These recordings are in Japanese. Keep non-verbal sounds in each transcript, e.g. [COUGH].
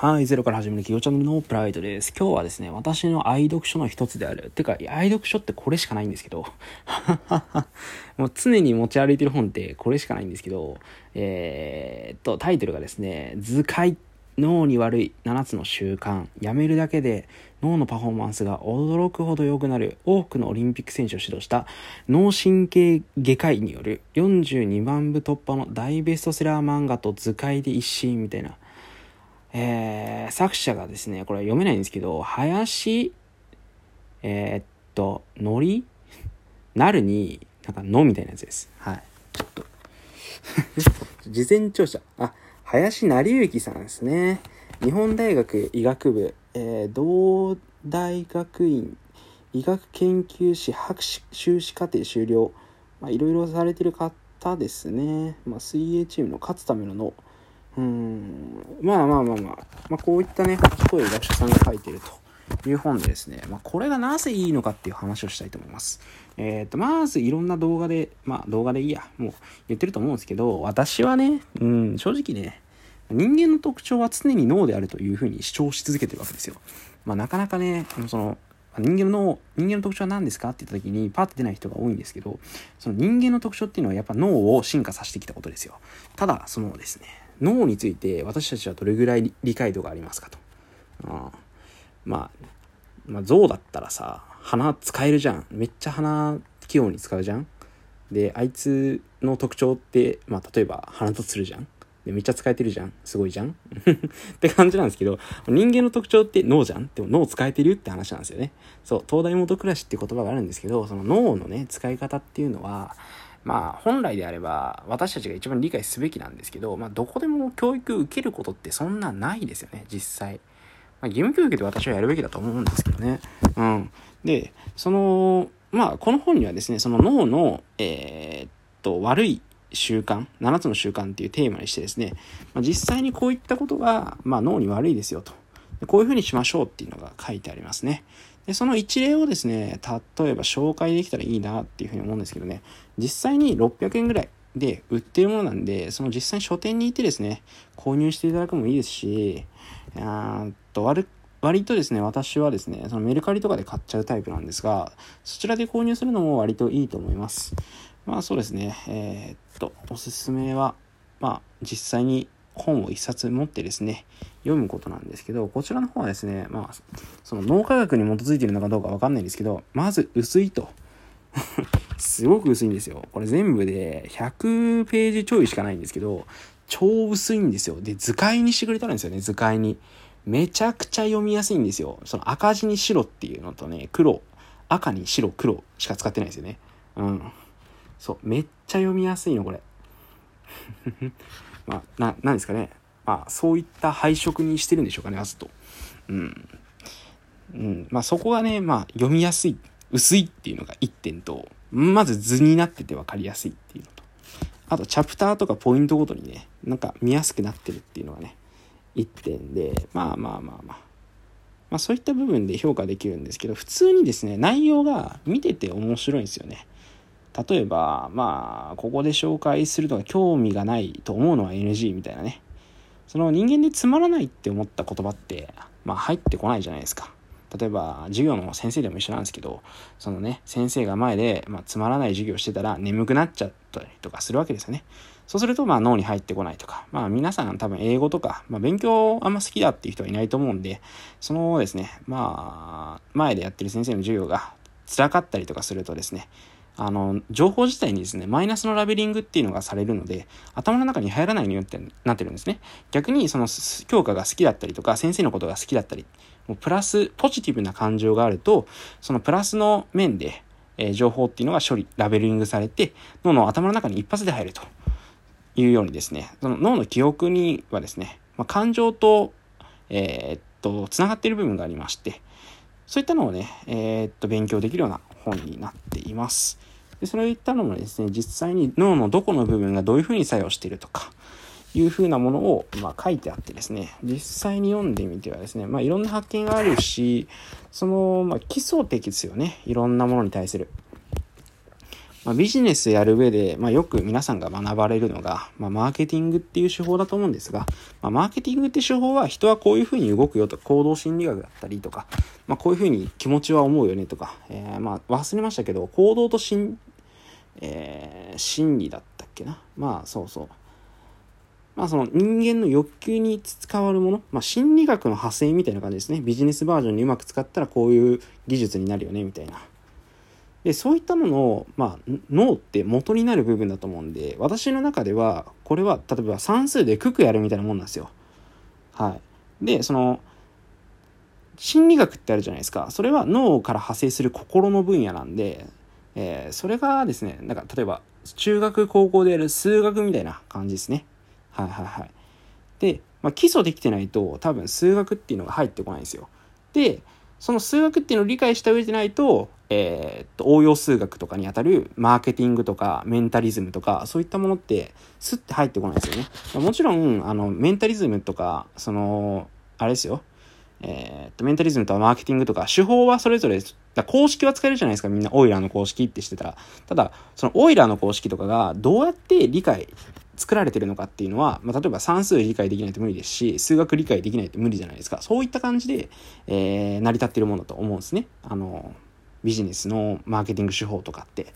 はい、ゼロから始める企業チャンネルのプライドです。今日はですね、私の愛読書の一つである。てか、愛読書ってこれしかないんですけど、[LAUGHS] もう常に持ち歩いてる本ってこれしかないんですけど、えー、っと、タイトルがですね、図解脳に悪い7つの習慣。やめるだけで脳のパフォーマンスが驚くほど良くなる。多くのオリンピック選手を指導した。脳神経外科医による。42万部突破の大ベストセラー漫画と図解で一新みたいな。えー、作者がですね、これ読めないんですけど、林、えー、っと、のりなるに、なんか、のみたいなやつです。はい。ちょっと [LAUGHS] 事前聴者。あ、林成幸さんですね。日本大学医学部、えー、同大学院医学研究士博士修士課程修了。まあ、いろいろされてる方ですね。まあ、水泳チームの勝つためのの、うん、まあまあまあまあ、まあ、こういったね、賢い学者さんが書いてるという本でですね、まあ、これがなぜいいのかっていう話をしたいと思います。えっ、ー、と、まずいろんな動画で、まあ動画でいいや、もう言ってると思うんですけど、私はね、うん、正直ね、人間の特徴は常に脳であるというふうに主張し続けてるわけですよ。まあなかなかね、その、人間の人間の特徴は何ですかって言った時にパッと出ない人が多いんですけどその人間の特徴っていうのはやっぱ脳を進化させてきたことですよ。ただそのですね脳について私たちはどれぐらい理解度がありますかと。あまあ、まあ、象だったらさ、鼻使えるじゃん。めっちゃ鼻器用に使うじゃん。で、あいつの特徴って、まあ、例えば鼻とするじゃん。で、めっちゃ使えてるじゃん。すごいじゃん [LAUGHS] って感じなんですけど、人間の特徴って脳じゃんでも脳使えてるって話なんですよね。そう、東大元暮らしって言葉があるんですけど、その脳のね、使い方っていうのは、まあ本来であれば私たちが一番理解すべきなんですけど、まあどこでも教育受けることってそんなないですよね、実際。まあ義務教育で私はやるべきだと思うんですけどね。うん。で、その、まあこの本にはですね、その脳の、えー、っと、悪い習慣、7つの習慣っていうテーマにしてですね、まあ、実際にこういったことが、まあ、脳に悪いですよと。こういうふうにしましょうっていうのが書いてありますね。で、その一例をですね、例えば紹介できたらいいなっていうふうに思うんですけどね、実際に600円ぐらいで売ってるものなんで、その実際に書店に行ってですね、購入していただくもいいですし、あと割割とですね、私はですね、そのメルカリとかで買っちゃうタイプなんですが、そちらで購入するのも割といいと思います。まあそうですね、えー、っと、おすすめは、まあ実際に本を一冊持ってですね、読むことなんですけど、こちらの方はですね、まあ、その脳科学に基づいているのかどうかわかんないんですけど、まず薄いと。[LAUGHS] すごく薄いんですよ。これ全部で100ページちょいしかないんですけど、超薄いんですよ。で、図解にしてくれたんですよね、図解に。めちゃくちゃ読みやすいんですよ。その赤字に白っていうのとね、黒、赤に白、黒しか使ってないですよね。うん。そう、めっちゃ読みやすいの、これ。[LAUGHS] まあ、な、なんですかね。まあ、そういった配色にしてるんでしょうかね、あずと。うん。うん。まあ、そこがね、まあ、読みやすい、薄いっていうのが1点と、まず図になってて分かりやすいっていうのと、あと、チャプターとかポイントごとにね、なんか見やすくなってるっていうのがね、1点で、まあまあまあまあ。まあそういった部分で評価できるんですけど、普通にですね、内容が見てて面白いんですよね。例えば、まあ、ここで紹介するのが興味がないと思うのは NG みたいなね。その人間でつまらないって思った言葉って、まあ入ってこないじゃないですか。例えば、授業の先生でも一緒なんですけど、そのね、先生が前で、まあ、つまらない授業してたら眠くなっちゃったりとかするわけですよね。そうすると、まあ、脳に入ってこないとか、まあ、皆さん多分英語とか、まあ、勉強あんま好きだっていう人はいないと思うんで、そのですね、まあ、前でやってる先生の授業が辛かったりとかするとですね、あの、情報自体にですね、マイナスのラベリングっていうのがされるので、頭の中に入らないようになってるんですね。逆に、その、教科が好きだったりとか、先生のことが好きだったり、もうプラス、ポジティブな感情があると、そのプラスの面で、えー、情報っていうのが処理、ラベリングされて、脳の頭の中に一発で入るというようにですね、その脳の記憶にはですね、まあ、感情と、えー、っと、つながっている部分がありまして、そういったのをね、えー、っと、勉強できるような本になっています。でそれを言ったのもですね、実際に脳のどこの部分がどういうふうに作用しているとか、いうふうなものを、まあ、書いてあってですね、実際に読んでみてはですね、まあ、いろんな発見があるし、その、まあ、基礎的ですよね。いろんなものに対する。まあ、ビジネスやる上で、まあ、よく皆さんが学ばれるのが、まあ、マーケティングっていう手法だと思うんですが、まあ、マーケティングって手法は人はこういうふうに動くよと行動心理学だったりとか、まあ、こういうふうに気持ちは思うよねとか、えー、まあ、忘れましたけど、行動と心、えー、心理だったっけな？まあ、そうそう。まあその人間の欲求に伝わるもの、まあ心理学の派生みたいな感じですね。ビジネスバージョンにうまく使ったらこういう技術になるよね、みたいな。で、そういったものの、まあ脳って元になる部分だと思うんで、私の中では、これは例えば算数で九九やるみたいなもんなんですよ。はい。で、その、心理学ってあるじゃないですか。それは脳から派生する心の分野なんで、えー、それがですね、なんか例えば中学高校でやる数学みたいな感じですね。はいはいはい。で、まあ、基礎できてないと多分数学っていうのが入ってこないんですよ。で、その数学っていうのを理解した上でないと、えー、っと、応用数学とかにあたるマーケティングとかメンタリズムとか、そういったものってスッて入ってこないですよね。もちろん、あの、メンタリズムとか、その、あれですよ。えー、っと、メンタリズムとかマーケティングとか、手法はそれぞれ、だ公式は使えるじゃないですか、みんな、オイラーの公式ってしてたら。ただ、そのオイラーの公式とかがどうやって理解作られてるのかっていうのは、まあ、例えば算数理解できないと無理ですし、数学理解できないと無理じゃないですか。そういった感じで、えー、成り立ってるものだと思うんですね。あの、ビジネスのマーケティング手法とかって。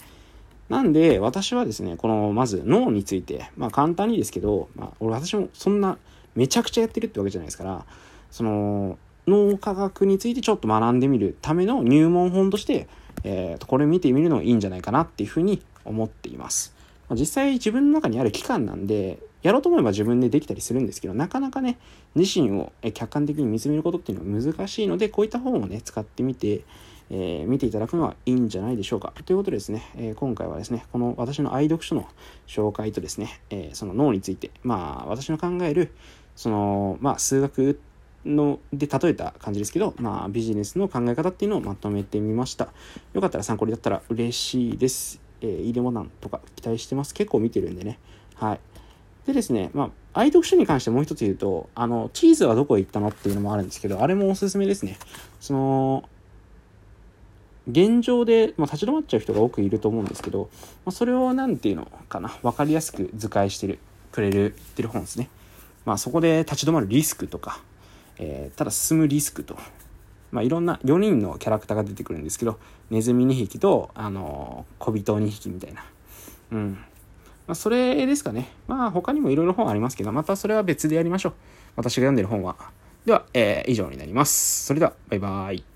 なんで、私はですね、この、まず脳について、まあ簡単にですけど、まあ俺私もそんなめちゃくちゃやってるってわけじゃないですから、その、脳科学についてちょっと学んでみるための入門本として、えー、これ見てみるのがいいんじゃないかなっていうふうに思っています。実際自分の中にある期間なんで、やろうと思えば自分でできたりするんですけど、なかなかね、自身を客観的に見つめることっていうのは難しいので、こういった本をね、使ってみて、えー、見ていただくのはいいんじゃないでしょうか。ということでですね、えー、今回はですね、この私の愛読書の紹介とですね、えー、その脳について、まあ、私の考える、その、まあ、数学ので例えた感じですけど、まあ、ビジネスの考え方っていうのをまとめてみました。よかったら参考になったら嬉しいです。えー、いいでもなんとか期待してます。結構見てるんでね。はい。でですね、まあ、愛読書に関してもう一つ言うと、あの、チーズはどこへ行ったのっていうのもあるんですけど、あれもおすすめですね。その、現状で、まあ、立ち止まっちゃう人が多くいると思うんですけど、まあ、それを何て言うのかな、分かりやすく図解してる、くれる、ってる本ですね。まあ、そこで立ち止まるリスクとか、えー、ただ進むリスクと、まあ、いろんな4人のキャラクターが出てくるんですけど、ネズミ2匹と、あの、小人2匹みたいな。うん。まあ、それですかね。まあ、他にもいろいろ本ありますけど、またそれは別でやりましょう。私が読んでる本は。では、えー、以上になります。それでは、バイバーイ。